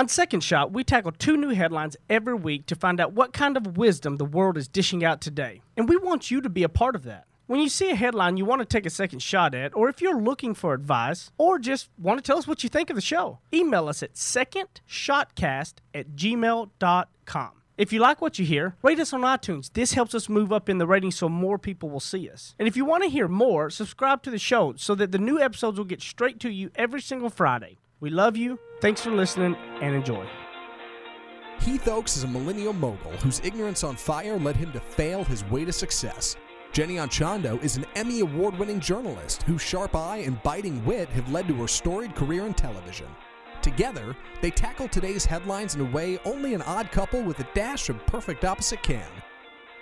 On Second Shot, we tackle two new headlines every week to find out what kind of wisdom the world is dishing out today. And we want you to be a part of that. When you see a headline you want to take a second shot at, or if you're looking for advice, or just want to tell us what you think of the show, email us at secondshotcast at gmail.com. If you like what you hear, rate us on iTunes. This helps us move up in the ratings so more people will see us. And if you want to hear more, subscribe to the show so that the new episodes will get straight to you every single Friday. We love you. Thanks for listening and enjoy. Heath Oaks is a millennial mogul whose ignorance on fire led him to fail his way to success. Jenny Anchondo is an Emmy Award winning journalist whose sharp eye and biting wit have led to her storied career in television. Together, they tackle today's headlines in a way only an odd couple with a dash of perfect opposite can.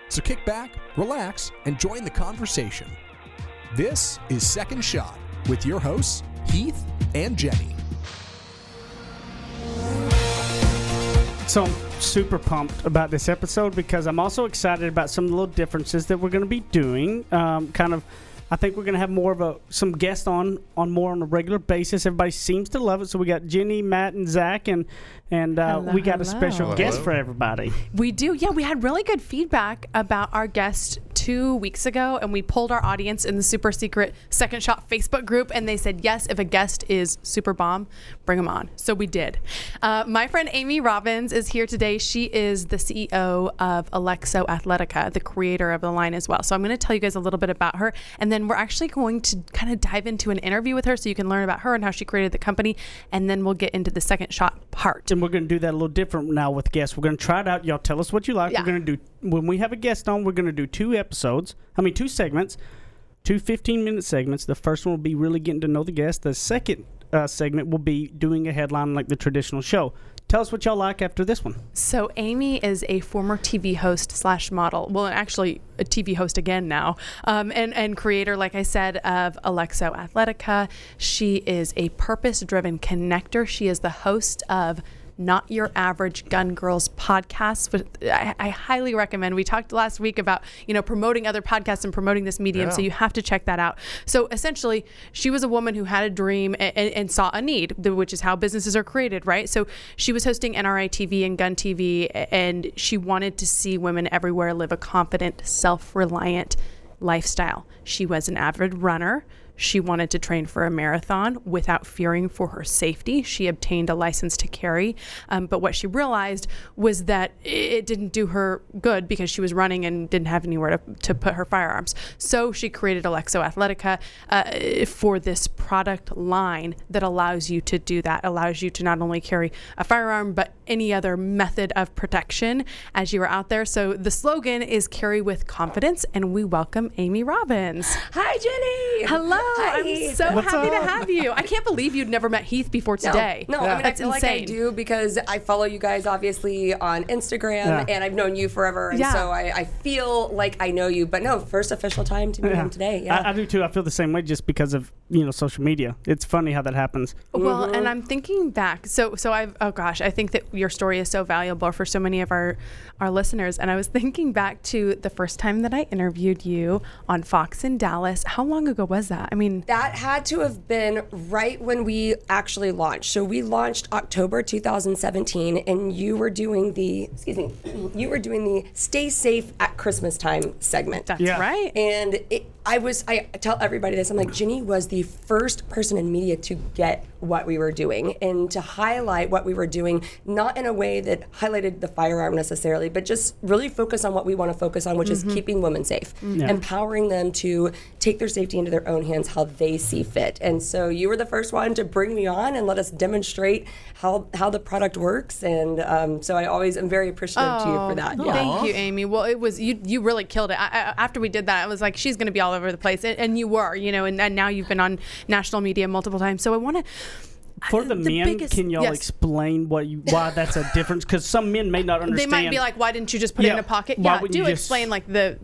So kick back, relax, and join the conversation. This is Second Shot with your hosts, Heath and Jenny. So I'm super pumped about this episode because I'm also excited about some of the little differences that we're going to be doing. Um, kind of, I think we're going to have more of a some guests on on more on a regular basis. Everybody seems to love it. So we got Jenny, Matt, and Zach, and and uh, Hello, we got a special Hello, guest for everybody. We do. Yeah, we had really good feedback about our guest two weeks ago, and we pulled our audience in the super secret Second Shot Facebook group, and they said, yes, if a guest is super bomb, bring them on. So we did. Uh, my friend Amy Robbins is here today. She is the CEO of Alexo Athletica, the creator of the line as well. So I'm going to tell you guys a little bit about her, and then we're actually going to kind of dive into an interview with her so you can learn about her and how she created the company, and then we'll get into the Second Shot part. And we're going to do that a little different now with guests. We're going to try it out. Y'all tell us what you like. Yeah. We're going to do when we have a guest on. We're going to do two episodes. I mean, two segments, two 15 minute segments. The first one will be really getting to know the guest. The second uh, segment will be doing a headline like the traditional show. Tell us what y'all like after this one. So Amy is a former TV host slash model. Well, actually a TV host again now, um, and and creator, like I said, of Alexo Athletica. She is a purpose-driven connector. She is the host of. Not Your Average Gun Girls podcast, but I, I highly recommend. We talked last week about you know promoting other podcasts and promoting this medium, so you have to check that out. So essentially, she was a woman who had a dream and, and, and saw a need, which is how businesses are created, right? So she was hosting NRA TV and Gun TV, and she wanted to see women everywhere live a confident, self reliant lifestyle. She was an avid runner. She wanted to train for a marathon without fearing for her safety. She obtained a license to carry, um, but what she realized was that it didn't do her good because she was running and didn't have anywhere to, to put her firearms. So she created Alexo Athletica uh, for this product line that allows you to do that, allows you to not only carry a firearm, but any other method of protection as you are out there. So the slogan is carry with confidence, and we welcome Amy Robbins. Hi, Jenny. Hello. Hi. I'm so What's happy to have you. I can't believe you'd never met Heath before No, today. No, I mean, I That's feel like I insane. do because I follow you guys obviously on Instagram Yeah. and I've known you forever. And Yeah. so I, I feel like I know you. But no, first official time to meet him today. Yeah. I, I do too. I feel the same way just because of you know social media. It's funny how that happens. Well, Mm-hmm. and I'm thinking back. So, so I've oh gosh, I think that your story is so valuable for so many of our our listeners. And I was thinking back to the first time that I interviewed you on Fox in Dallas. How long ago was that? I mean, That had to have been right when we actually launched. So we launched October 2017, and you were doing the excuse me, you were doing the "Stay Safe at Christmas Time" segment. that's Yeah. right. And it, I was, I tell everybody this. I'm like, mm. Jenny was the first person in media to get what we were doing and to highlight what we were doing, not in a way that highlighted the firearm necessarily, but just really focus on what we want to focus on, which is mm-hmm. keeping women safe, mm. empowering them to take their safety into their own hands how they see fit. And so you were the first one to bring me on and let us demonstrate how how the product works. And um, so I always am very appreciative to you for that. Yeah. Thank you, Amy. Well, it was you. You really killed it. I, I, after we did that, I was like, she's going to be all over the place, and, and you were, you know. And, and now you've been on national media multiple times. So I want to. For uh, the, men, biggest- can y'all yes. explain what you why that's a difference? Because some men may not understand. They might be like, "Why didn't you just put it in a pocket?" why Yeah, wouldn't do you just- explain like the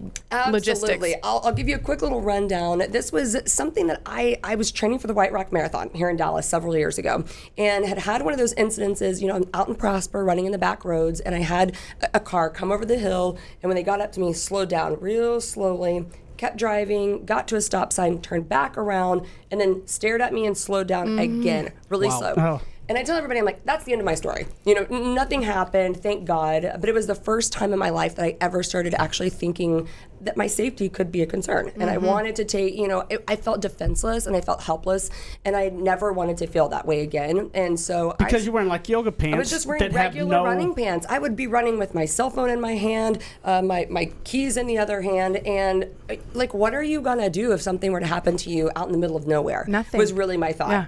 logistics. Absolutely. I'll, I'll give you a quick little rundown. This was something that I, I was training for the White Rock Marathon here in Dallas several years ago and had had one of those incidences, you know, I'm out in Prosper running in the back roads and I had a, a car come over the hill and when they got up to me, slowed down real slowly, kept driving, got to a stop sign, turned back around and then stared at me and slowed down mm-hmm. again, really slow. Oh. And I tell everybody, I'm like, that's the end of my story. You know, nothing happened, thank God. But it was the first time in my life that I ever started actually thinking that my safety could be a concern. And I wanted to take, you know, it, I felt defenseless and I felt helpless. And I never wanted to feel that way again. And so I Because you're wearing like yoga pants. I was just wearing regular no- running pants. I would be running with my cell phone in my hand, uh, my my keys in the other hand, and uh, like, what are you gonna do if something were to happen to you out in the middle of nowhere? Nothing. was really my thought. Yeah.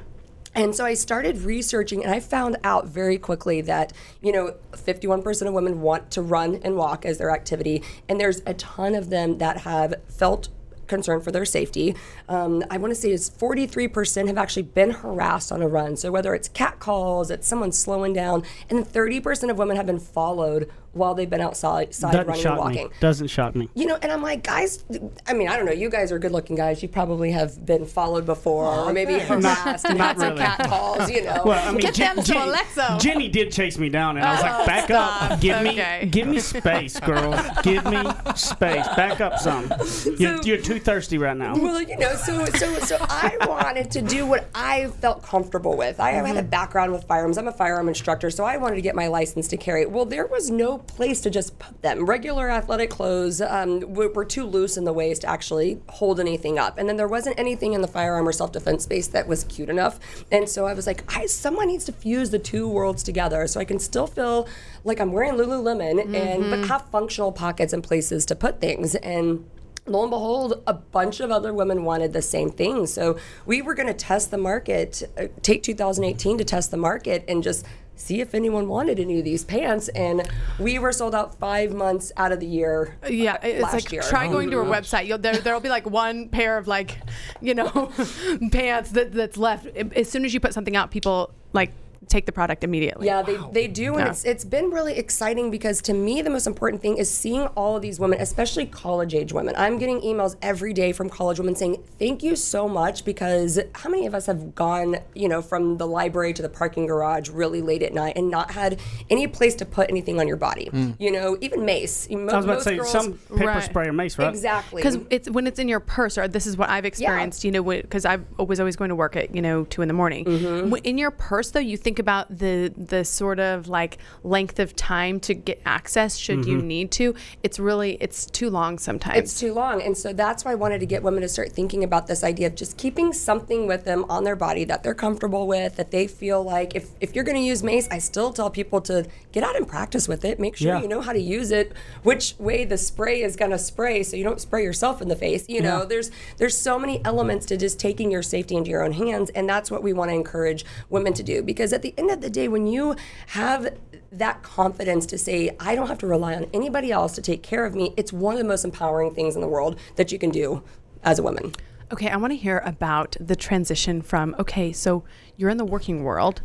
And so I started researching, and I found out very quickly that you know, 51% of women want to run and walk as their activity, and there's a ton of them that have felt concern for their safety. Um, I want to say is 43% have actually been harassed on a run. So whether it's cat calls, it's someone slowing down, and 30% of women have been followed while they've been outside side Doesn't running and shock walking. me. Doesn't shock me. You know, and I'm like, guys, I mean, I don't know. You guys are good looking guys. You probably have been followed before, or maybe harassed and not had some really. cat calls, you know. Well, I mean, Get Jen- them to Jen- Alexo. Jenny did chase me down, and I was Oh, like, "Back up, give Okay. me, give me space, girl, give me space, back up some. You're, you're too thirsty right now." Well, you know, so so so I wanted to do what I felt comfortable with. I had a mm-hmm. background with firearms. I'm a firearm instructor, so I wanted to get my license to carry. Well, there was no place to just put them. Regular athletic clothes um, were, were too loose in the waist to actually hold anything up, and then there wasn't anything in the firearm or self-defense space that was cute enough. And so I was like, I, someone needs to fuse the two worlds together, so I can still feel like I'm wearing Lululemon and but have functional pockets and places to put things and lo and behold, a bunch of other women wanted the same thing. So we were going to test the market, uh, take 2018 to test the market and just see if anyone wanted any of these pants. And we were sold out five months out of the year. Yeah, uh, it's last like year. try going to our website. You'll, there, there'll be like one pair of like, you know, pants that, that's left. As soon as you put something out, people like take the product immediately. Yeah, they, they do, and Yeah. it's it's been really exciting because to me the most important thing is seeing all of these women, especially college age women. I'm getting emails every day from college women saying thank you so much because how many of us have gone you know from the library to the parking garage really late at night and not had any place to put anything on your body? You know, even mace. Mo- I was about to say girls- some pepper Right. spray or mace, right? exactly because it's when it's in your purse or this is what i've experienced you know because i was always going to work at you know two in the morning Mm-hmm. In your purse though you think about the the sort of like length of time to get access should you Mm-hmm. need to it's really it's too long sometimes It's too long. And so that's why I wanted to get women to start thinking about this idea of just keeping something with them on their body that they're comfortable with, that they feel like if, if you're going to use mace, I still tell people to get out and practice with it. Make sure Yeah. you know how to use it, which way the spray is going to spray so you don't spray yourself in the face. You know, Yeah. there's there's so many elements to just taking your safety into your own hands. And that's what we want to encourage women to do. Because at the end of the day, when you have that confidence to say, I don't have to rely on anybody else to take care of me, it's one of the most empowering things in the world that you can do as a woman. okay i want to hear about the transition from okay so you're in the working world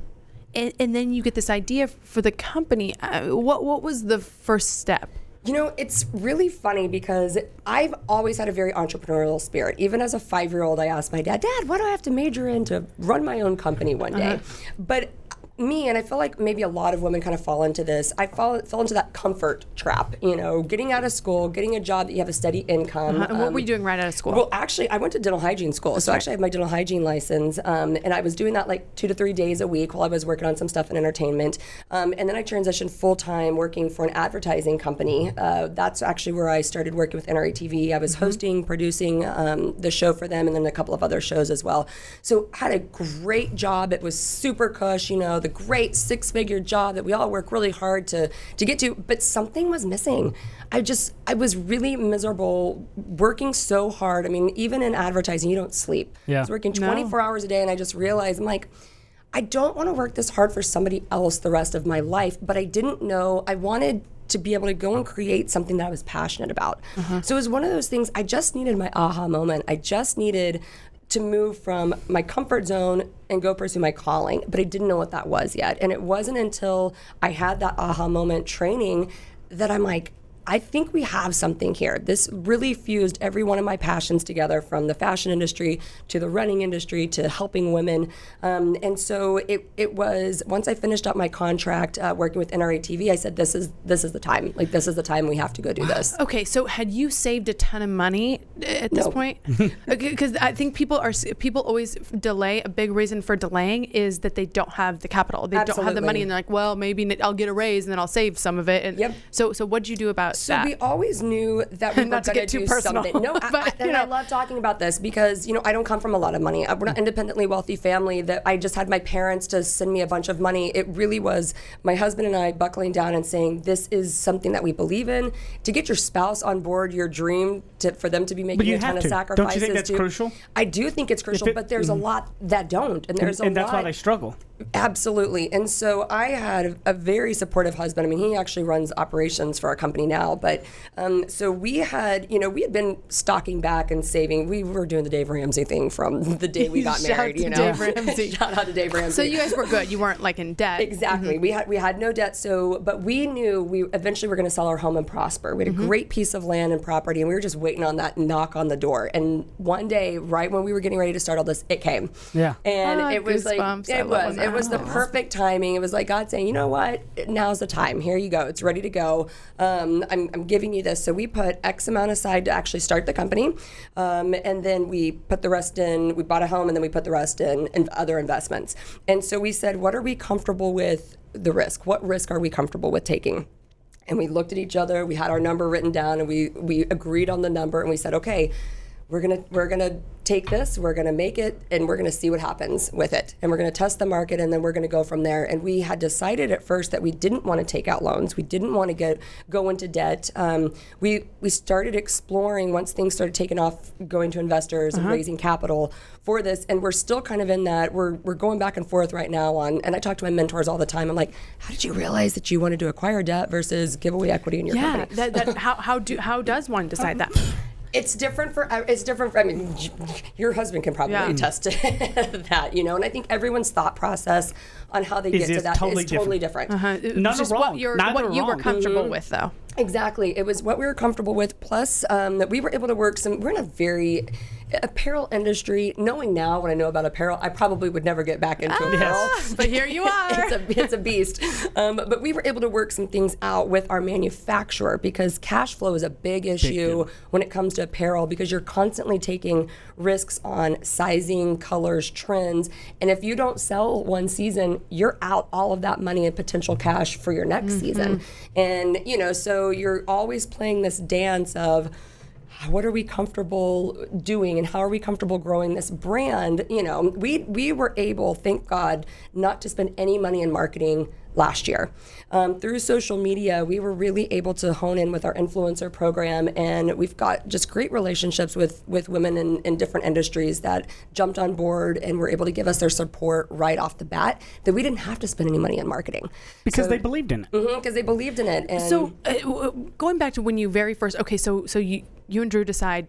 and, and then you get this idea for the company uh, what what was the first step You know, it's really funny because I've always had a very entrepreneurial spirit. Even as a five year old, I asked my dad, Dad, what do I have to major in to run my own company one day? But me, and I feel like maybe a lot of women kind of fall into this, I fall, fell into that comfort trap. You know, getting out of school, getting a job that you have a steady income. and what um, were you doing right out of school Well, actually, I went to dental hygiene school. so actually, I have my dental hygiene license, um, and I was doing that like two to three days a week while I was working on some stuff in entertainment. Um, and then I transitioned full time working for an advertising company. Uh, that's actually where I started working with NRA TV. I was hosting, producing um, the show for them, and then a couple of other shows as well. So had a great job. It was super cush, you know, the great six figure job that we all work really hard to to get to. But something was missing. I just I was really miserable working so hard. I mean, even in advertising, you don't sleep. Yeah. I was working 24 hours a day, and I just realized I'm like. I don't want to work this hard for somebody else the rest of my life, but I didn't know I wanted to be able to go and create something that I was passionate about. Uh-huh. So it was one of those things I just needed my aha moment. I just needed to move from my comfort zone and go pursue my calling, but I didn't know what that was yet. And it wasn't until I had that aha moment training that I'm like, I think we have something here. This really fused every one of my passions together from the fashion industry to the running industry to helping women. Um, and so it, it was once I finished up my contract uh, working with NRA TV, I said, this is this is the time. Like this is the time we have to go do this. Okay, so had you saved a ton of money at this No. point? Because I think people are people always delay. A big reason for delaying is that they don't have the capital. They don't have the money, and they're like, well, maybe I'll get a raise and then I'll save some of it. And Yep. So so what did you do about So that? we always knew that we were Not to get too do personal, something. No, I, but, I, you and I love talking about this because you know I don't come from a lot of money. We're not mm-hmm. independently wealthy family. That I just had my parents to send me a bunch of money. It really was my husband and I buckling down and saying this is something that we believe in. To get your spouse on board your dream, to, for them to be making a ton have of to. Don't you think sacrifices. that's to- crucial? I do think it's crucial, it- but there's a mm-hmm. lot that don't, and there's and, and a that's why they struggle. Absolutely. And so I had a very supportive husband. I mean, he actually runs operations for our company now. But um, so we had, you know, we had been stocking back and saving. We were doing the Dave Ramsey thing from the day we got married, you know. Dave Ramsey. Shout out to Dave Ramsey. so you guys were good. You weren't like in debt. Exactly. We had we had no debt, so but we knew we eventually were going to sell our home and Prosper. We had a great piece of land and property, and we were just waiting on that knock on the door. And one day, right when we were getting ready to start all this, it came. Yeah. And Ah, it was like goosebumps. I it love was it was the perfect timing. It was like God saying, you know what, now's the time. Here you go. It's ready to go. Um, I'm I'm giving you this. So we put X amount aside to actually start the company, um, and then we put the rest in. We bought a home, and then we put the rest in in other investments. And so we said, what are we comfortable with the risk? What risk are we comfortable with taking? And we looked at each other. We had our number written down, and we we agreed on the number, and we said, okay, we're gonna we're gonna take this, we're gonna make it, and we're gonna see what happens with it, and we're gonna test the market, and then we're gonna go from there. And we had decided at first that we didn't want to take out loans, we didn't want to get go into debt. Um, we we started exploring once things started taking off, going to investors and raising capital for this, and we're still kind of in that. We're we're going back and forth right now on. And I talk to my mentors all the time. I'm like, how did you realize that you wanted to acquire debt versus give away equity in your Yeah. company? That, that, how how do how does one decide that? It's different for uh, it's different for i mean your husband can probably Yeah. attest to that you know and i think everyone's thought process on how they Is- get to is that totally is totally different Uh, None are just wrong. what you're Neither what are you were wrong. comfortable with though. Exactly. It was what we were comfortable with. Plus, um, that we were able to work some. We're in a very apparel industry. Knowing now what I know about apparel, I probably would never get back into apparel. Ah, but here you are. it's a it's a beast. Um, but we were able to work some things out with our manufacturer because cash flow is a big issue when it comes to apparel because you're constantly taking risks on sizing, colors, trends, and if you don't sell one season, you're out all of that money and potential cash for your next season. And you know, so you're always playing this dance of what are we comfortable doing and how are we comfortable growing this brand? You know we we were able thank god not to spend any money in marketing last year um, through social media we were really able to hone in with our influencer program and we've got just great relationships with with women in, in different industries that jumped on board and were able to give us their support right off the bat that we didn't have to spend any money on marketing Because they believed in it. because they believed in it and So uh, going back to when you very first, okay, so so you you and Drew decide,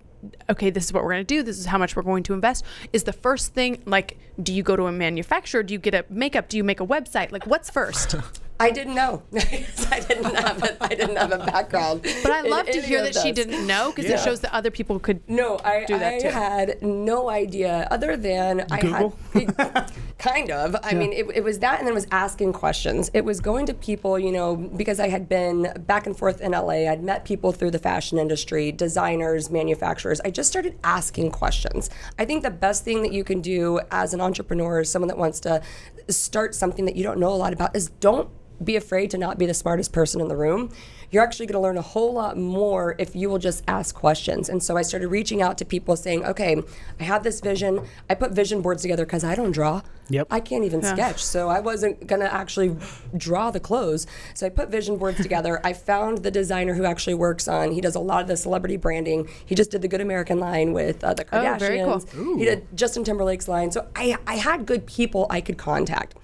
okay, this is what we're going to do. This is how much we're going to invest. Is the first thing like, do you go to a manufacturer? Do you get a makeup? Do you make a website? Like, what's first? I didn't know. I didn't have a, I didn't have a background. But I in love to hear of that she didn't know because it shows that other people could. No, I, do that I too. had no idea other than Google? I had kind of. I mean, it, it was that, and then it was asking questions. It was going to people, you know, because I had been back and forth in LA. I'd met people through the fashion industry, designers, manufacturers. I just started asking questions. I think the best thing that you can do as an entrepreneur, someone that wants to start something that you don't know a lot about, is don't be afraid to not be the smartest person in the room. You're actually going to learn a whole lot more if you will just ask questions. And so I started reaching out to people saying, okay, I have this vision. I put vision boards together because I don't draw. Yep. I can't even sketch. So I wasn't going to actually draw the clothes. So I put vision boards together. I found the designer who actually works on, he does a lot of the celebrity branding. He just did the Good American line with uh, the Oh, Kardashians. very cool. He did Justin Timberlake's line. So I, I had good people I could contact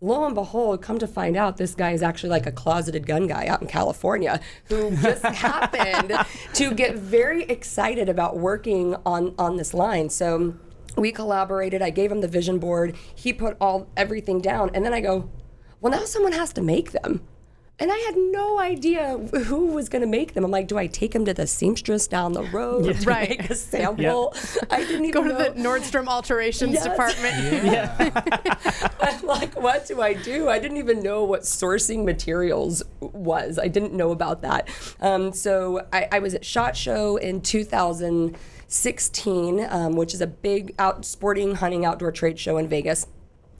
lo and behold, come to find out this guy is actually like a closeted gun guy out in California who just happened to get very excited about working on on this line. So we collaborated. I gave him the vision board. He put all everything down, and then I go, well, now someone has to make them. And I had no idea who was going to make them. I'm like, do I take them to the seamstress down the road to Right. make a sample? I didn't even Go to know. the Nordstrom alterations Yes. department. Yeah. I'm like, what do I do? I didn't even know what sourcing materials was. I didn't know about that. Um, so I, I was at Shot Show in 2016, um, which is a big out sporting hunting outdoor trade show in Vegas.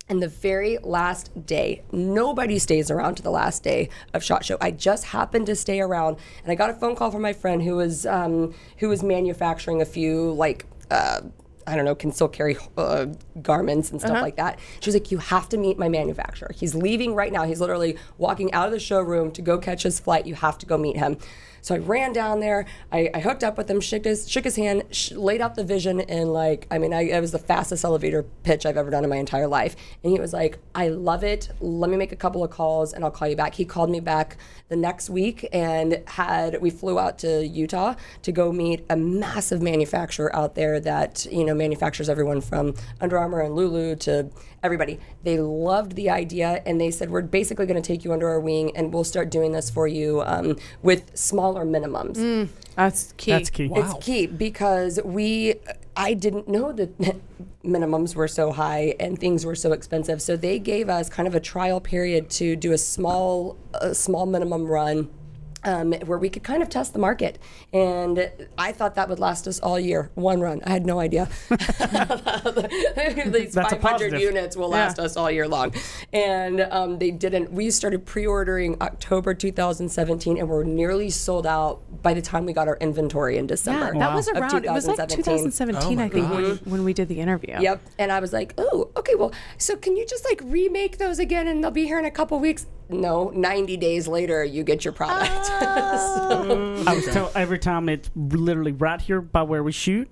And the very last day, nobody stays around to the last day of Shot Show. I just happened to stay around, and I got a phone call from my friend who was um, who was manufacturing a few like. Uh, I don't know, can still carry uh, garments and stuff like that. She was like, You have to meet my manufacturer. He's leaving right now. He's literally walking out of the showroom to go catch his flight. You have to go meet him. So I ran down there. I, I hooked up with him, shook his, shook his hand, sh- laid out the vision, and like, I mean, I, it was the fastest elevator pitch I've ever done in my entire life. And he was like, I love it. Let me make a couple of calls and I'll call you back. He called me back the next week and had, we flew out to Utah to go meet a massive manufacturer out there that, you know, manufactures everyone from Under Armour and Lulu to everybody. They loved the idea and they said, We're basically going to take you under our wing and we'll start doing this for you um, with smaller minimums. That's key. That's key. Wow. It's key because we, I didn't know that minimums were so high and things were so expensive. So they gave us kind of a trial period to do a small, a small minimum run. Um, where we could kind of test the market, and I thought that would last us all year. One run, I had no idea. These That's 500 positive. units will last us all year long, and um, they didn't. We started pre-ordering October 2017, and we're nearly sold out by the time we got our inventory in December. Yeah, that was of around. It was like 2017. 2017, Oh my I think, when, gosh. when we did the interview. Yep. And I was like, oh, okay, well, so can you just like remake those again and they'll be here in a couple weeks? No, 90 days later, you get your product. So- oh. I was tell every time it's literally right here by where we shoot.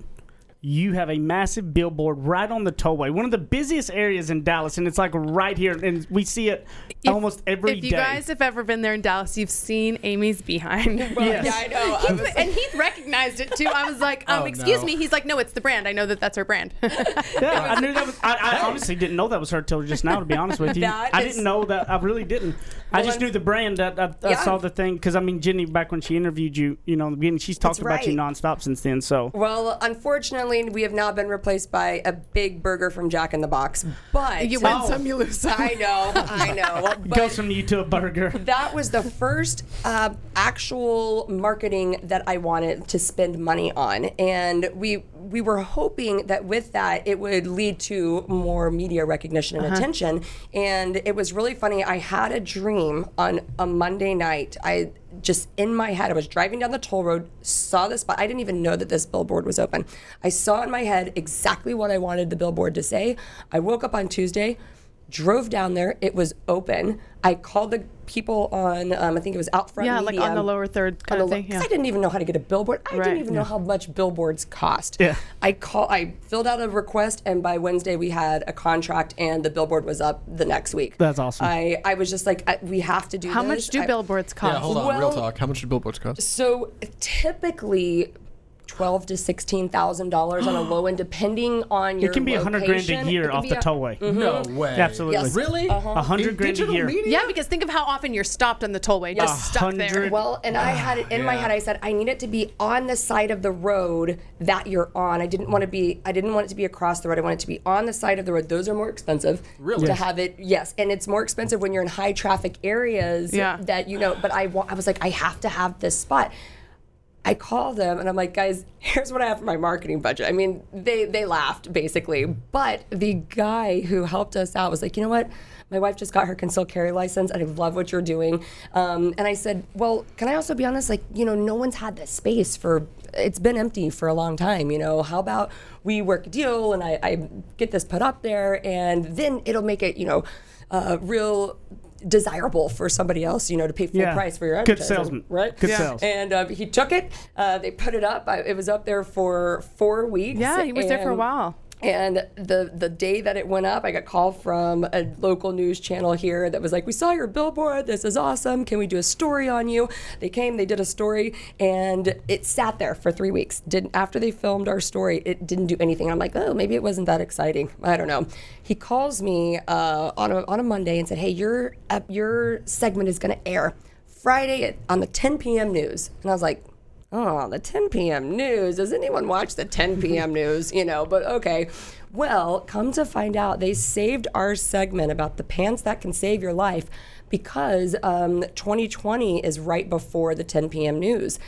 You have a massive billboard right on the tollway, one of the busiest areas in Dallas, and it's like right here, and we see it If- almost every day. If you guys have ever been there in Dallas, you've seen Amy's behind. Yes. Yeah, I know. I was and Heath recognized it too. I was like, um, Oh, excuse no. me. He's like, no, it's the brand. I know that that's her brand. yeah, I knew that was. I, I honestly didn't know that was her till just now. To be honest with you, That I is- didn't know that. I really didn't. I Well, just I'm- knew the brand. That I, I Yeah. saw the thing because I mean, Jenny back when she interviewed you, you know, in the beginning, she's talked about you right. nonstop since then. So well, unfortunately, we have now been replaced by a big burger from Jack in the Box. But you win Oh. some, you lose some. I know, I know. goes from you to a burger. that was the first uh, actual marketing that I wanted to spend money on, and we we were hoping that with that it would lead to more media recognition and attention. And it was really funny. I had a dream on a Monday night. I just in my head, I was driving down the toll road, saw this spot. I didn't even know that this billboard was open. I saw in my head exactly what I wanted the billboard to say. I woke up on Tuesday drove down there. It was open. I called the people on, um, I think it was out front. Yeah, like on the lower third kind the of lo- thing. 'cause Yeah. I didn't even know how to get a billboard. I Right. didn't even know how much billboards cost. Yeah. I call. I filled out a request, and by Wednesday we had a contract, and the billboard was up the next week. That's awesome. I, I was just like, I, we have to do. How this. much do I- billboards cost? Yeah, hold on. Real talk. How much do billboards cost? So typically. Twelve to sixteen thousand dollars on a low end, depending on your. It can be a hundred grand a year off be the a- tollway. Mm-hmm. No way. Absolutely. Yes. Really? Uh-huh. A hundred grand a year. media? Yeah, because think of how often you're stopped on the tollway, just A stuck there. Well, and I ah. had it in my head. I said I need it to be on the side of the road that you're on. I didn't want to be. I didn't want it to be across the road. I want it to be on the side of the road. Those are more expensive. Really? To Yes. have it, yes, and it's more expensive when you're in high traffic areas. Yeah. That you know. But I, wa- I was like, I have to have this spot. I call them and I'm like, guys, here's what I have for my marketing budget. I mean, they they laughed basically, but the guy who helped us out was like, you know what? My wife just got her concealed carry license, and I love what you're doing. Um, and I said, well, can I also be honest? Like, you know, no one's had this space for. It's been empty for a long time. You know, how about we work a deal and I, I get this put up there, and then it'll make it, you know, uh, real desirable for somebody else, you know, to pay full Yeah. price for your Good salesman. right? Good Yeah. sales. And uh, he took it. Uh, they put it up. I, it was up there for four weeks. Yeah, he was there for a while. And the the day that it went up, I got called from a local news channel here that was like, "We saw your billboard. This is awesome. Can we do a story on you?" They came, they did a story, and it sat there for three weeks. Didn't after they filmed our story, it didn't do anything. I'm like, "Oh, maybe it wasn't that exciting. I don't know." He calls me uh, on a on a Monday and said, "Hey, your uh, your segment is going to air." Friday at, on the 10 p.m. news. And I was like, oh, the 10 p.m. news. Does anyone watch the 10 p.m. news? You know, but okay. Well, come to find out, they saved our segment about the pants that can save your life because um, 20/20 is right before the 10 p.m. news.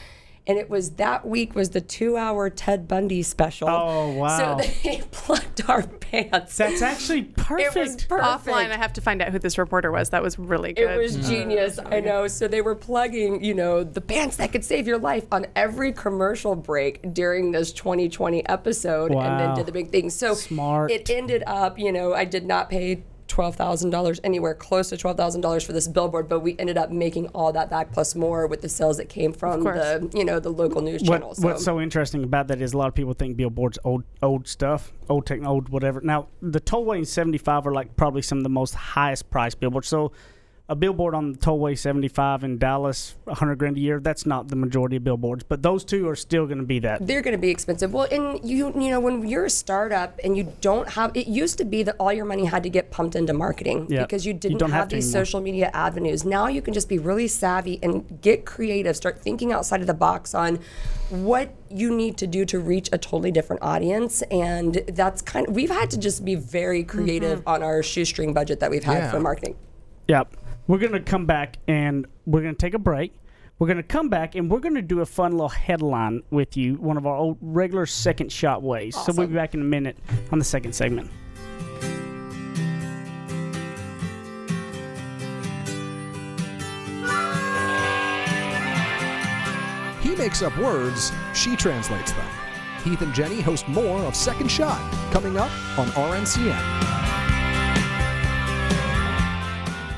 And it was that week was the two-hour Ted Bundy special. Oh, wow. So they plugged our pants. That's actually perfect. It was perfect. Offline, I have to find out who this reporter was. That was really good. It was mm. genius. Mm. I know. So they were plugging, you know, the pants that could save your life on every commercial break during this 20/20 episode and then did the big thing. So Smart. it ended up, you know, I did not pay $12,000 anywhere close to $12,000 for this billboard, but we ended up making all that back plus more with the sales that came from the, you know, the local news What, channel. what's so interesting about that is a lot of people think billboards old old stuff, old tech, old whatever. Now the tollway and seventy five are like probably some of the most highest priced billboards. So a billboard on the tollway seventy five in Dallas, hundred grand a year. That's not the majority of billboards, but those two are still going to be that. they're going to be expensive. Well, and you you know when you're a startup and you don't have it used to be that all your money had to get pumped into marketing Yeah. because you You didn't don't have, have these anymore. social media avenues. Now you can just be really savvy and get creative, start thinking outside of the box on what you need to do to reach a totally different audience and that's kind of we've had to just be very creative mm-hmm. on our shoestring budget that we've had Yeah. for marketing. Yep. We're going to come back and we're going to take a break. We're going to come back and we're going to do a fun little headline with you, one of our old regular second shot ways. So we'll be back in a minute on the second segment. He makes up words, she translates them. Heath and Jenny host more of Second Shot coming up on RNCN.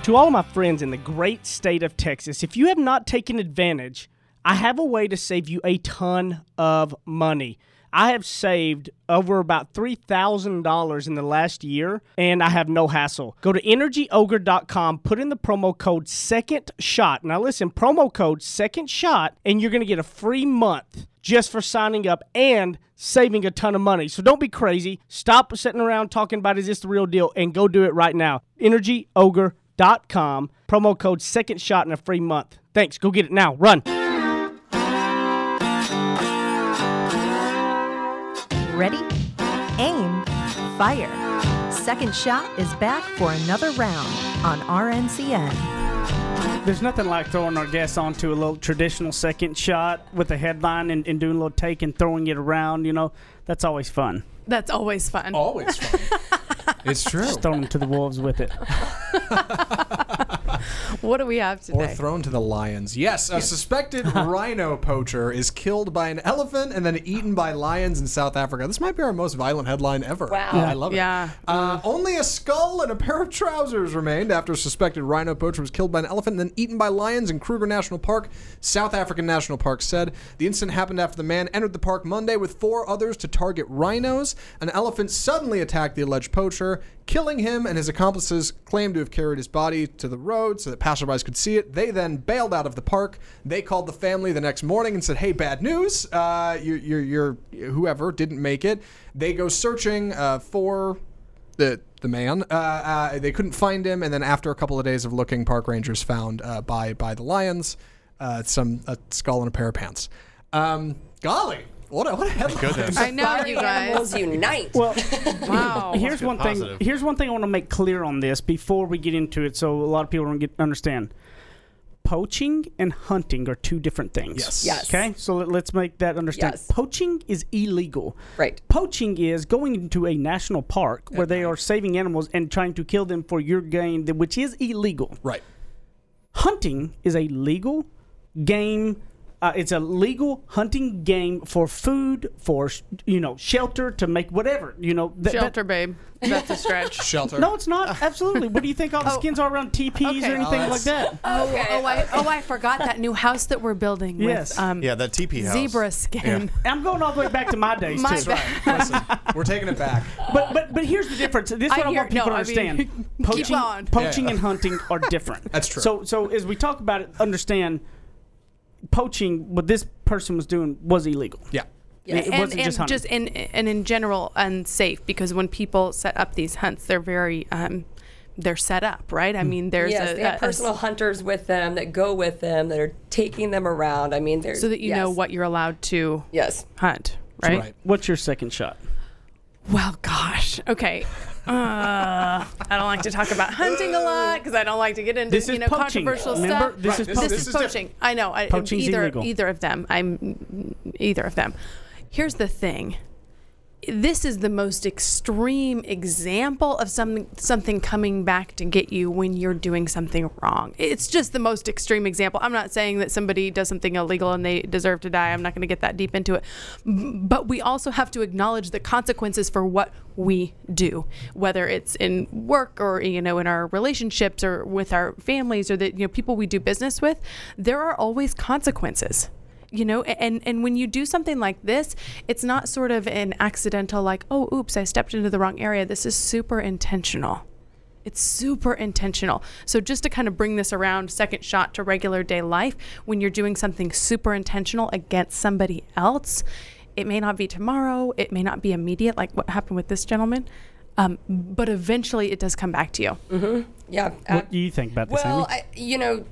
To all my friends in the great state of Texas, if you have not taken advantage, I have a way to save you a ton of money. I have saved over about $3,000 in the last year, and I have no hassle. Go to energyogre.com, put in the promo code second shot. Now, listen, promo code second shot, and you're going to get a free month just for signing up and saving a ton of money. So don't be crazy. Stop sitting around talking about is this the real deal and go do it right now. energyogre.com, promo code second shot and a free month. Thanks. Go get it now. Run. Ready? Aim. Fire. Second Shot is back for another round on RNCN. There's nothing like throwing our guests onto a little traditional second shot with a headline and, and doing a little take and throwing it around. You know, that's always fun. That's always fun. Always fun. it's true. Throwing them to the wolves with it. What do we have today? Or today? thrown to the lions. Yes, a suspected rhino poacher is killed by an elephant and then eaten by lions in South Africa. This might be our most violent headline ever. Wow. I love it. Yeah. Uh, only a skull and a pair of trousers remained after a suspected rhino poacher was killed by an elephant and then eaten by lions in Kruger National Park. South African National Park said the incident happened after the man entered the park Monday with four others to target rhinos. An elephant suddenly attacked the alleged poacher, killing him, and his accomplices claimed to have carried his body to the road so that passerbys could see it. They then bailed out of the park. They called the family the next morning and said, "Hey, bad news! Uh, your, whoever didn't make it." They go searching uh, for the the man. Uh, uh, they couldn't find him, and then after a couple of days of looking, park rangers found uh, by by the lions uh, some a skull and a pair of pants. Um, golly, what a, what a headline! Goodness. I know you guys. unite. Well, Wow. here's get one thing. positive. Here's one thing I want to make clear on this before we get into it, so a lot of people don't get understand. Poaching and hunting are two different things. Yes. Yes. Okay, so let, let's make that understand. Yes. Poaching is illegal. Right. Poaching is going into a national park where they are saving animals and trying to kill them for your gain, which is illegal. Right. Hunting is a legal game. Uh, it's a legal hunting game for food, for you know, shelter to make whatever you know. th- that- Shelter, babe. That's a stretch. Shelter. no, it's not. Absolutely. What do you think all the skins are around teepees okay. or anything Oh, like that's- that? Oh, oh, I, oh, I forgot that new house that we're building Yes. with um, Yeah, that teepee house. zebra skin. I'm going all the way back to my days My too. bad. Listen, we're taking it back. But but but here's the difference. This is what I, hear- want people no, to I mean, understand. keep poaching, on. poaching Yeah. and hunting are different. That's true. So so as we talk about it, understand poaching. What this person was doing was illegal. Yeah. It, it and, wasn't and just hunting. in and in general unsafe because when people set up these hunts, they're very um, they're set up, right? I mean, there's yes, a, they have a- a- personal hunters with them that go with them that are taking them around. I mean, they're so that you know what you're allowed to Yes. hunt, right? right. What's your second shot? Well, gosh. Okay. Uh, I don't like to talk about hunting a lot because I don't like to get into This you know poaching. controversial Remember? stuff. This is Right, poaching. this This is is poaching. I know. I, either illegal. either of them. I'm either of them. Here's the thing. This is the most extreme example of something something coming back to get you when you're doing something wrong. It's just the most extreme example. I'm not saying that somebody does something illegal and they deserve to die. I'm not going to get that deep into it. But we also have to acknowledge the consequences for what we do, whether it's in work or you know in our relationships or with our families or the you know people we do business with. There are always consequences you know and and when you do something like this it's not sort of an accidental like oh oops i stepped into the wrong area. This is super intentional. It's super intentional. So just to kind of bring this around second shot to regular day life when you're doing something super intentional against somebody else it may not be tomorrow. It may not be immediate like what happened with this gentleman um, but eventually it does come back to you. Yeah. uh, What do you think about this, Well, Amy? I, you know,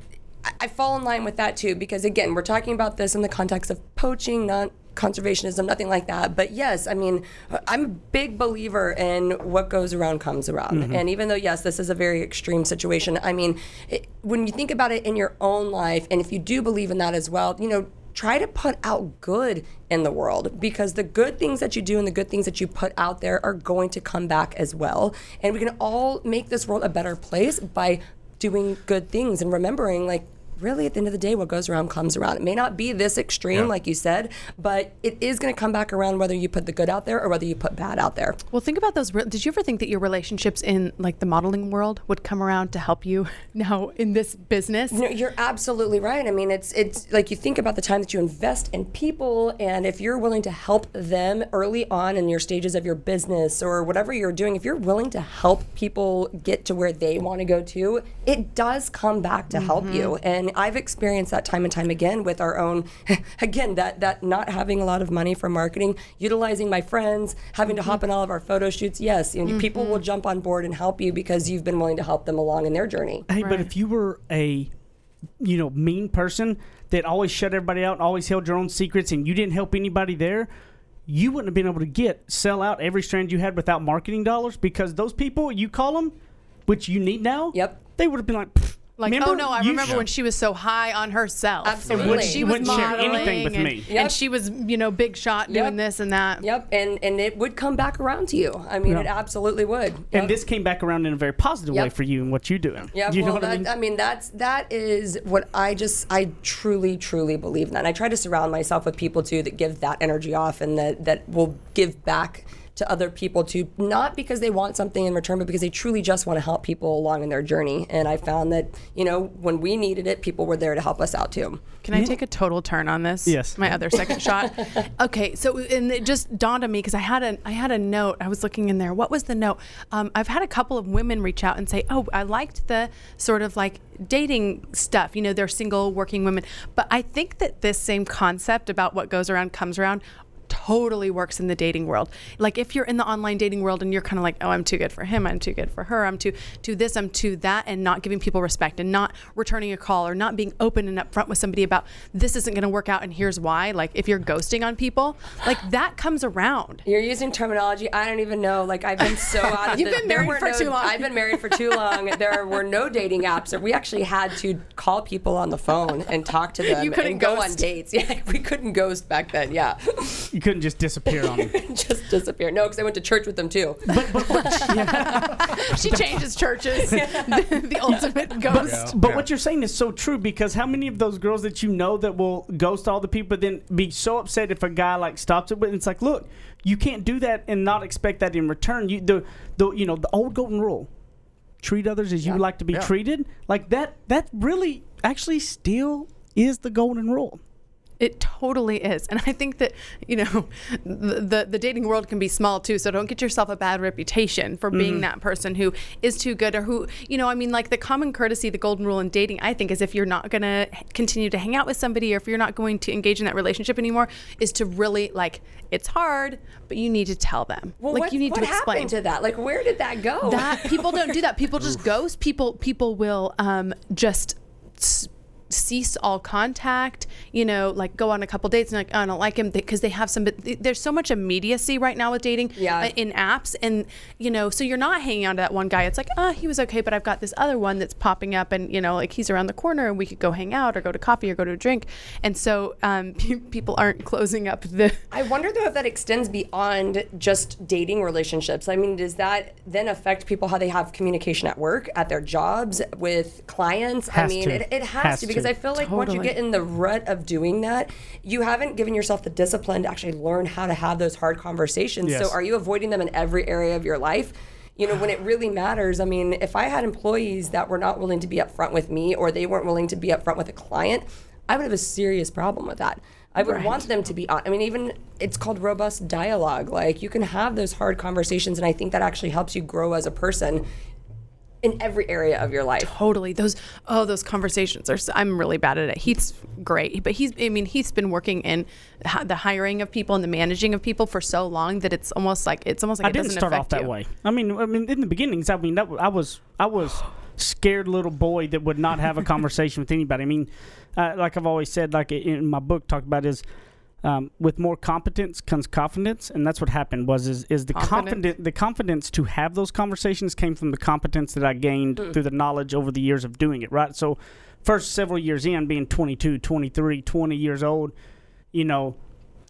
I, fall in line with that too because again, we're talking about this in the context of poaching, not conservationism, nothing like that. But yes, I mean, I'm a big believer in what goes around comes around. Mm-hmm. And even though yes, this is a very extreme situation, I mean, it, when you think about it in your own life, and if you do believe in that as well, you know. Try to put out good in the world because the good things that you do and the good things that you put out there are going to come back as well. And we can all make this world a better place by doing good things and remembering like really at the end of the day what goes around comes around it may not be this extreme like you said but it is going to come back around whether you put the good out there or whether you put bad out there Well, think about those. re- Did you ever think that your relationships in like the modeling world would come around to help you now in this business? No, you're absolutely right. I mean, it's it's like you think about the time that you invest in people, and if you're willing to help them early on in your stages of your business or whatever you're doing, if you're willing to help people get to where they want to go to, it does come back to help mm-hmm. you. And I've experienced that time and time again with our own, again that that not having a lot of money for marketing, utilizing my friends, having to hop mm-hmm. in all of our photo shoots. Yes, you know, people mm-hmm. will jump on board and help you because you've been willing to help them along in their journey. Hey, but if you were a, you know, mean person that always shut everybody out and always held your own secrets and you didn't help anybody there, you wouldn't have been able to get sell out every strand you had without marketing dollars because those people you call them, which you need now, Yep. they would have been like, "Pfft, Like, oh, remember? oh no, I remember sh- when she was so high on herself. Absolutely. When She she was wouldn't share modeling anything with and, me. Yep. and she was, you know, big shot doing this and that. Yep, and and it would come back around to you. I mean, Yeah. it absolutely would. Yep. And this came back around in a very positive way for you and what you're doing. Yeah, you well, know what that, I mean? I mean, that's that is what I just I truly truly believe in that. And I try to surround myself with people too that give that energy off and that that will give back to other people too, not because they want something in return, but because they truly just want to help people along in their journey. And I found that you know when we needed it, people were there to help us out too. Can I take a total turn on this? Yes. My other second shot. Okay, so and it just dawned on me because I had a I had a note. I was looking in there. What was the note? Um, I've had a couple of women reach out and say, "Oh, I liked the sort of like dating stuff. You know, they're single working women." But I think that this same concept about what goes around comes around totally works in the dating world. Like if you're in the online dating world and you're kind of like, oh, I'm too good for him, I'm too good for her, I'm too to this, I'm too that, and not giving people respect and not returning a call or not being open and upfront with somebody about this isn't going to work out and here's why. Like if you're ghosting on people, like that comes around. You're using terminology I don't even know. Like I've been so out of You've the, been married were for no- too long. I've been married for too long. There were no dating apps. We actually had to call people on the phone and talk to them You couldn't and go on dates. Yeah, we couldn't ghost back then. Yeah, you couldn't just disappear on them. just disappear. No, because I went to church with them too. She changes churches. the, the ultimate ghost. But what you're saying is so true because how many of those girls that you know that will ghost all the people, then be so upset if a guy like stops it? But it's like, look, you can't do that and not expect that in return. You the the you know the old golden rule: treat others as you Yeah. like to be Yeah. treated. Like that. That really actually still is the golden rule. It totally is. And I think that, you know, the, the, the dating world can be small too. So don't get yourself a bad reputation for being Mm-hmm. that person who is too good or who, you know, I mean, like the common courtesy, the golden rule in dating, I think, is if you're not going to continue to hang out with somebody or if you're not going to engage in that relationship anymore, is to really, like, it's hard, but you need to tell them. Well, like, what, you need to explain happened to that? Like, where did that go? that people don't do that. People just ghost. People people will um, just cease all contact. You know, like go on a couple dates and like oh, I don't like him because they have some. but There's so much immediacy right now with dating Yeah. uh, in apps, and you know, so you're not hanging on to that one guy. It's like, oh, he was okay, but I've got this other one that's popping up, and you know, like he's around the corner, and we could go hang out or go to coffee or go to a drink. And so um, pe- people aren't closing up the. I wonder though if that extends beyond just dating relationships. I mean, does that then affect people how they have communication at work, at their jobs, with clients? I mean, to. It, it has, Has to because. I feel like once you get in the rut of doing that, you haven't given yourself the discipline to actually learn how to have those hard conversations. Yes. So are you avoiding them in every area of your life? You know, when it really matters, I mean, if I had employees that were not willing to be upfront with me or they weren't willing to be upfront with a client, I would have a serious problem with that. I would want them to be on. I mean, even it's called robust dialogue. Like you can have those hard conversations, and I think that actually helps you grow as a person in every area of your life. Totally. Those oh, those conversations are. s- I'm really bad at it. He's great, but he's. I mean, he's been working in the hiring of people and the managing of people for so long that it's almost like it's almost like I it didn't doesn't start affect off that you. way. I mean, I mean, in the beginnings, I mean, that was, I was, I was scared little boy that would not have a conversation with anybody. I mean, uh, like I've always said, like in my book, talked about is. Um, with more competence comes confidence, and that's what happened. Was is, is the Confidence. confident the confidence to have those conversations came from the competence that I gained through the knowledge over the years of doing it. Right. So, first several years in, being 22, 23, 20 years old, you know,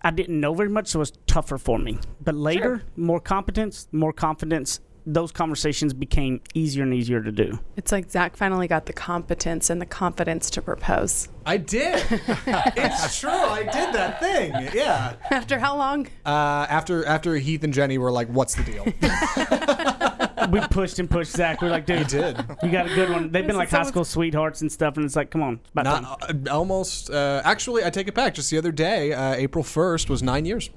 I didn't know very much, so it was tougher for me. But later, more competence, more confidence, those conversations became easier and easier to do. It's like Zach finally got the competence and the confidence to propose. I did. it's true. I did that thing. Yeah. After how long? Uh, after after Heath and Jenny were like, "What's the deal?" we pushed and pushed Zach. We're like, dude, you did. you got a good one. They've been like high school sweethearts and stuff, and it's like, come on, it's about time. Not uh, almost. Uh, actually, I take it back. Just the other day, uh, April first was nine years.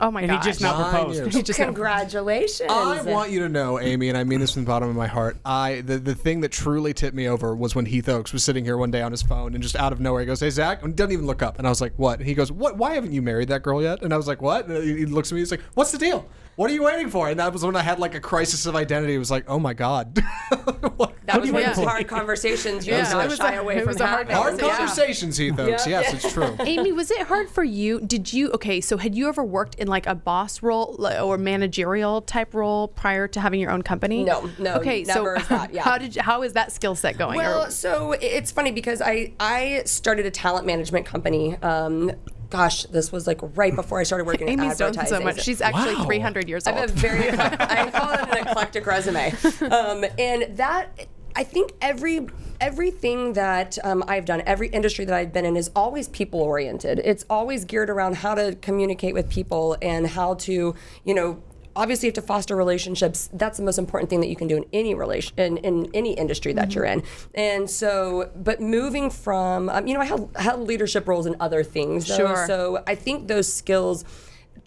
Oh my god! he just now Nine proposed. He just Congratulations! I want you to know, Amy, and I mean this from the bottom of my heart. I the, the thing that truly tipped me over was when Heath Oaks was sitting here one day on his phone and just out of nowhere he goes, "Hey Zach," and doesn't even look up. And I was like, "What?" And he goes, "What? Why haven't you married that girl yet?" And I was like, "What?" And he he looks at me. He's like, "What's the deal? What are you waiting for?" And that was when I had like a crisis of identity. It was like, "Oh my god." What- that was one of those hard conversations you Yeah, yeah, not was shy a- away from was a hard having. Hard Yeah. conversations, Heath Oaks. Yeah. Yes, it's true. Amy, was it hard for you? Did you okay? So had you ever worked in like a boss role or managerial type role prior to having your own company? No, no, Okay, never so that, yeah. how did you, how is that skill set going? Or- Well, so it's funny because I I started a talent management company. Um, gosh, this was like right before I started working in Amy's done so much. She's actually Wow. 300 years old. I have a very I call it an eclectic resume, um, and that I think every everything that um, I've done, every industry that I've been in, is always people oriented. It's always geared around how to communicate with people and how to you know. Obviously, you have to foster relationships. That's the most important thing that you can do in any relation in, in any industry that you're in. And so, but moving from, um, you know, I had, had leadership roles in other things. though. Sure. So I think those skills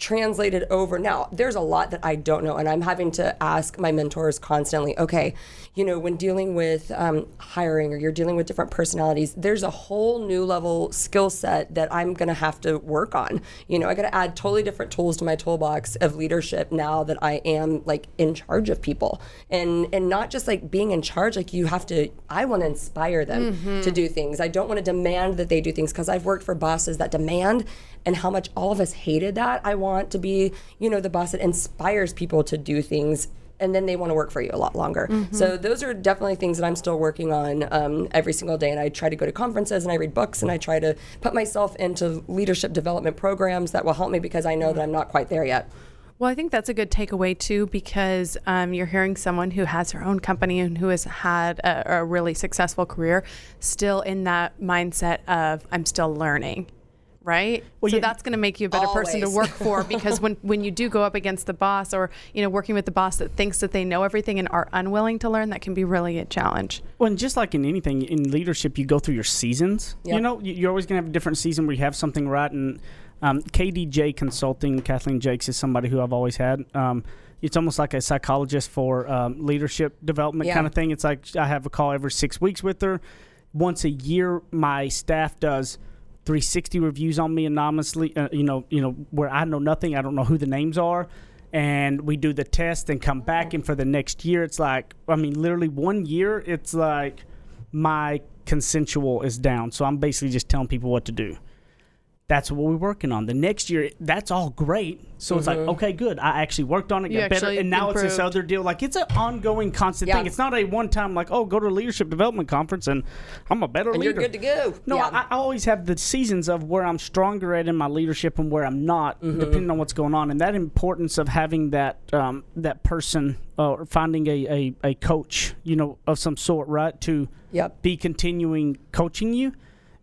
translated over. Now, there's a lot that I don't know, and I'm having to ask my mentors constantly. Okay, you know, when dealing with um, hiring or you're dealing with different personalities, there's a whole new level skill set that I'm going to have to work on. You know, I got to add totally different tools to my toolbox of leadership now that I am like in charge of people, and and not just like being in charge. Like you have to. I want to inspire them to do things. I don't want to demand that they do things because I've worked for bosses that demand and how much all of us hated that. I want to be, you know, the boss that inspires people to do things and then they want to work for you a lot longer. So those are definitely things that I'm still working on um, every single day. And I try to go to conferences and I read books and I try to put myself into leadership development programs that will help me because I know that I'm not quite there yet. Well, I think that's a good takeaway too, because um, you're hearing someone who has her own company and who has had a, a really successful career, still in that mindset of I'm still learning, right? Well, so that's going to make you a better person to work for because when when you do go up against the boss or you know working with the boss that thinks that they know everything and are unwilling to learn, that can be really a challenge. Well, and just like in anything in leadership, you go through your seasons. You know, you- you're always going to have a different season where you have something right. And um, KDJ Consulting, Kathleen Jakes is somebody who I've always had. Um, it's almost like a psychologist for um, leadership development Yeah. kind of thing. It's like I have a call every six weeks with her. Once a year, my staff does 360 reviews on me anonymously. Uh, you know, you know where I know nothing. I don't know who the names are and we do the test and come back and for the next year it's like i mean literally one year it's like my consensual is down so i'm basically just telling people what to do that's what we're working on the next year that's all great so it's like okay good i actually worked on it You got better and now it's this other deal like it's an ongoing constant Yeah. thing it's not a one time like oh go to a leadership development conference and i'm a better and leader you're good to go. no, Yeah. I, I always have the seasons of where I'm stronger at in my leadership and where I'm not, Mm-hmm. depending on what's going on. And that importance of having that um, that person uh, or finding a, a, a coach, you know, of some sort, right, to Yep. be continuing coaching you.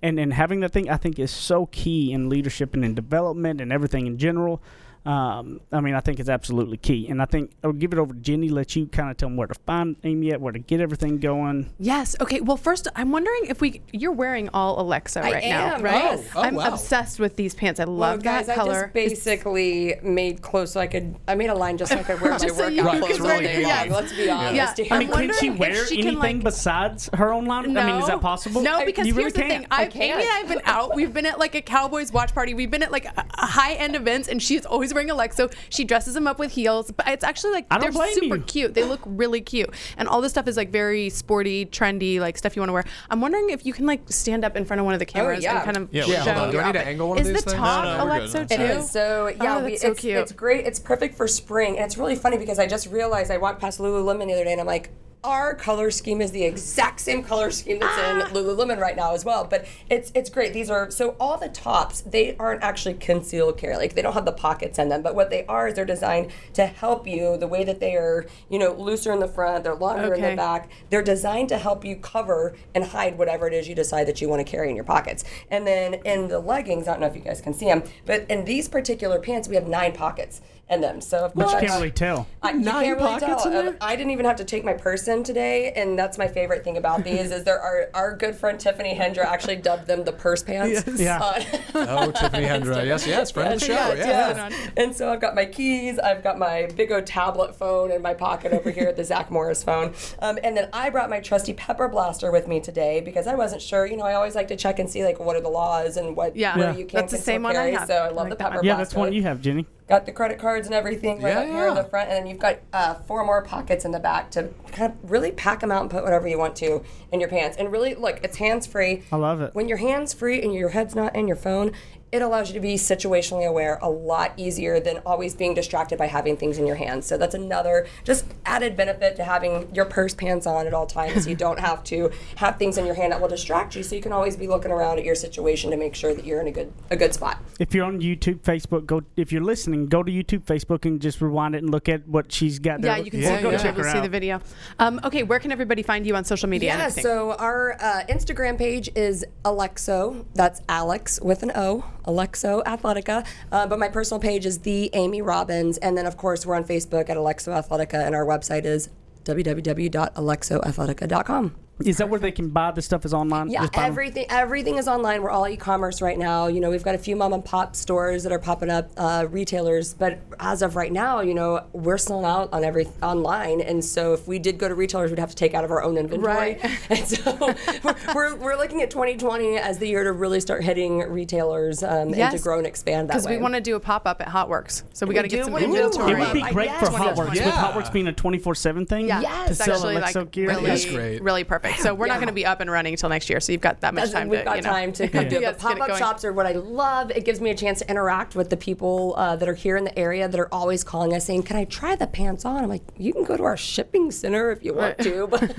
And, and having that thing, I think, is so key in leadership and in development and everything in general. Um, I mean, I think it's absolutely key. And I think I'll give it over to Jenny, let you kind of tell them where to find Amy at, where to get everything going. Yes. Okay. Well, first, I'm wondering if we you're wearing all Alexo I right am, now, right? yes. Oh, I'm wow. obsessed with these pants. I Well, love guys, that I color. just basically made clothes so I could. I made a line just so I could wear my Just so workout Right, clothes all really day good. long. Yeah. Let's be honest. Yeah. I mean, can she wear she can, anything like- besides her own line? I mean, is that possible? No, because you here's really the can't. thing. I've, can't. Amy and I have been out. We've been at like a Cowboys watch party. We've been at like a, a high end events, and she's always wearing Alexo. She dresses them up with heels, but it's actually like I they're super you. cute. They look really cute, and all this stuff is like very sporty, trendy, like stuff you want to wear. I'm wondering if you can like stand up in front of one of the oh, cameras yeah. and kind of Yeah, show. hold on. Do I need to angle one is of these the things? top No, no, we're good. Too? It is. So oh, yeah, Oh, we, so it's, cute. it's great. It's perfect for spring, and it's really funny because I just realized I walked past Lululemon the other day, and I'm like. Our color scheme is the exact same color scheme that's Ah. in Lululemon right now as well, but it's it's great. These are so all the tops they aren't actually concealed carry, like they don't have the pockets in them, but what they are is they're designed to help you. The way that they are, you know, looser in the front, they're longer in the back. They're designed to help you cover and hide whatever it is you decide that you want to carry in your pockets. And then in the leggings, I don't know if you guys can see them, but in these particular pants, we have nine pockets in them. So of But you can't really tell. I, you Nine can't really pockets tell. in there? I didn't even have to take my purse in today, and that's my favorite thing about these is there are our good friend Tiffany Hendra actually dubbed them the purse pants. Yeah. Uh, Oh, Tiffany Hendra. Yes, yes, friend of the show. Yeah, Yeah. yeah. and so I've got my keys, I've got my big old tablet phone in my pocket over here, at the Zach Morris phone. Um, and then I brought my trusty pepper blaster with me today because I wasn't sure. You know, I always like to check and see like what are the laws and what Yeah. where Yeah. you can That's the conceal same one I have. So I I love like the that pepper one. Yeah, blaster. that's one you have, Jenny. Got the credit cards and everything right Yeah, up here in the front, and then you've got uh, four more pockets in the back to kind of really pack them out and put whatever you want to in your pants. And really, look, it's hands free. I love it. When your hands free and your head's not in your phone, it allows you to be situationally aware a lot easier than always being distracted by having things in your hands. So that's another just added benefit to having your purse pants on at all times. you don't have to have things in your hand that will distract you. So you can always be looking around at your situation to make sure that you're in a good a good spot. If you're on YouTube, Facebook, go. If you're listening, go to YouTube, Facebook, and just rewind it and look at what she's got there. Yeah, you can Yeah, see, go yeah. check her see the video. Um, okay, where can everybody find you on social media? Yeah, so our uh, Instagram page is Alexo. That's Alex with an O, Alexo Athletica. Uh, but my personal page is the Amy Robbins, and then of course we're on Facebook at Alexo Athletica, and our website is www.alexoathletica.com. Is that where they can buy the stuff? Is online? Yeah, Just them? everything everything is online. We're all e-commerce right now. You know, we've got a few mom and pop stores that are popping up, uh, retailers. But as of right now, you know, we're sold out on every online. And so if we did go to retailers, we'd have to take out of our own inventory. Right. And so we're, we're, we're looking at 2020 as the year to really start hitting retailers um, and to grow and expand that because we want to do a pop up at Hotworks, so we, We got to get some wanna inventory. It would be great Yes. for Hotworks, with Yeah. Hotworks being a 24/7 thing. Yeah, Yes. it's to sell actually Alexo like gear. really, That's great. really perfect. So we're not going to be up and running until next year. So you've got that much That's- time we've to, got you know. time to come do it. Yes, But pop-up shops are what I love. It gives me a chance to interact with the people uh, that are here in the area that are always calling us saying, "Can I try the pants on?" I'm like, "You can go to our shipping center if you want to." But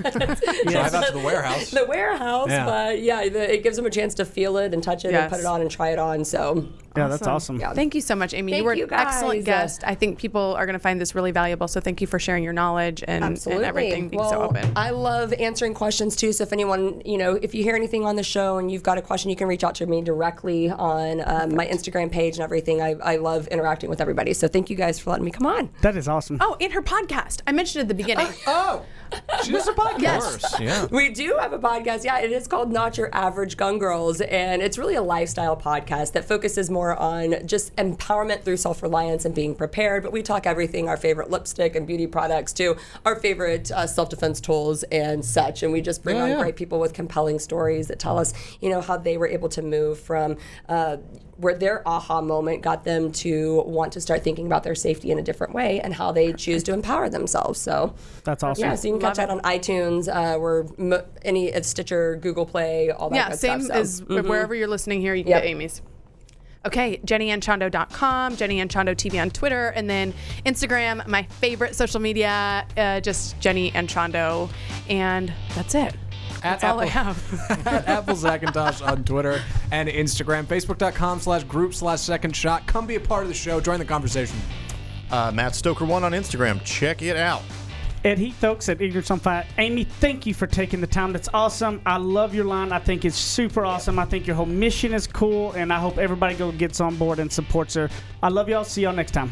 Drive out to the warehouse. the warehouse, Yeah. but yeah, the, it gives them a chance to feel it and touch it and put it on and try it on. So Yeah, that's awesome. Yeah. Thank you so much, Amy. Thank you were you, an excellent guest. I think people are going to find this really valuable. So thank you for sharing your knowledge and, and absolutely, everything being well, so open. I love answering questions. Questions too. So if anyone, you know, if you hear anything on the show and you've got a question, you can reach out to me directly on um, my Instagram page and everything. I, I love interacting with everybody. So thank you guys for letting me come on. That is awesome. Oh, in her podcast. I mentioned at the beginning. Oh, she does a podcast. Yes. Yeah. We do have a podcast. Yeah, it is called Not Your Average Gun Girls, and it's really a lifestyle podcast that focuses more on just empowerment through self reliance and being prepared. But we talk everything our favorite lipstick and beauty products to our favorite uh, self defense tools and such. And we just bring Yeah, on yeah. great people with compelling stories that tell us, you know, how they were able to move from. Uh, where their aha moment got them to want to start thinking about their safety in a different way and how they choose to empower themselves. So, That's awesome. yeah, so you can catch that on iTunes. Uh, we're m- any Stitcher, Google Play, all that yeah, good same stuff. so. as wherever you're listening here, you can Yep. get Amy's. Okay, JennyAnchondo.com, Jenny Anchondo TV on Twitter, and then Instagram, my favorite social media, uh, just Jenny Anchondo. And that's it. At That's all I Apple- have. at Apple Zackintosh on Twitter and Instagram, Facebook.com slash group slash second shot. Come be a part of the show. Join the conversation. Uh, Matt Stoker one on Instagram. Check it out. Ed Heath Oaks at Ignorance on Fire. Amy, thank you for taking the time. That's awesome. I love your line. I think it's super awesome. I think your whole mission is cool, and I hope everybody go gets on board and supports her. I love y'all. See y'all next time.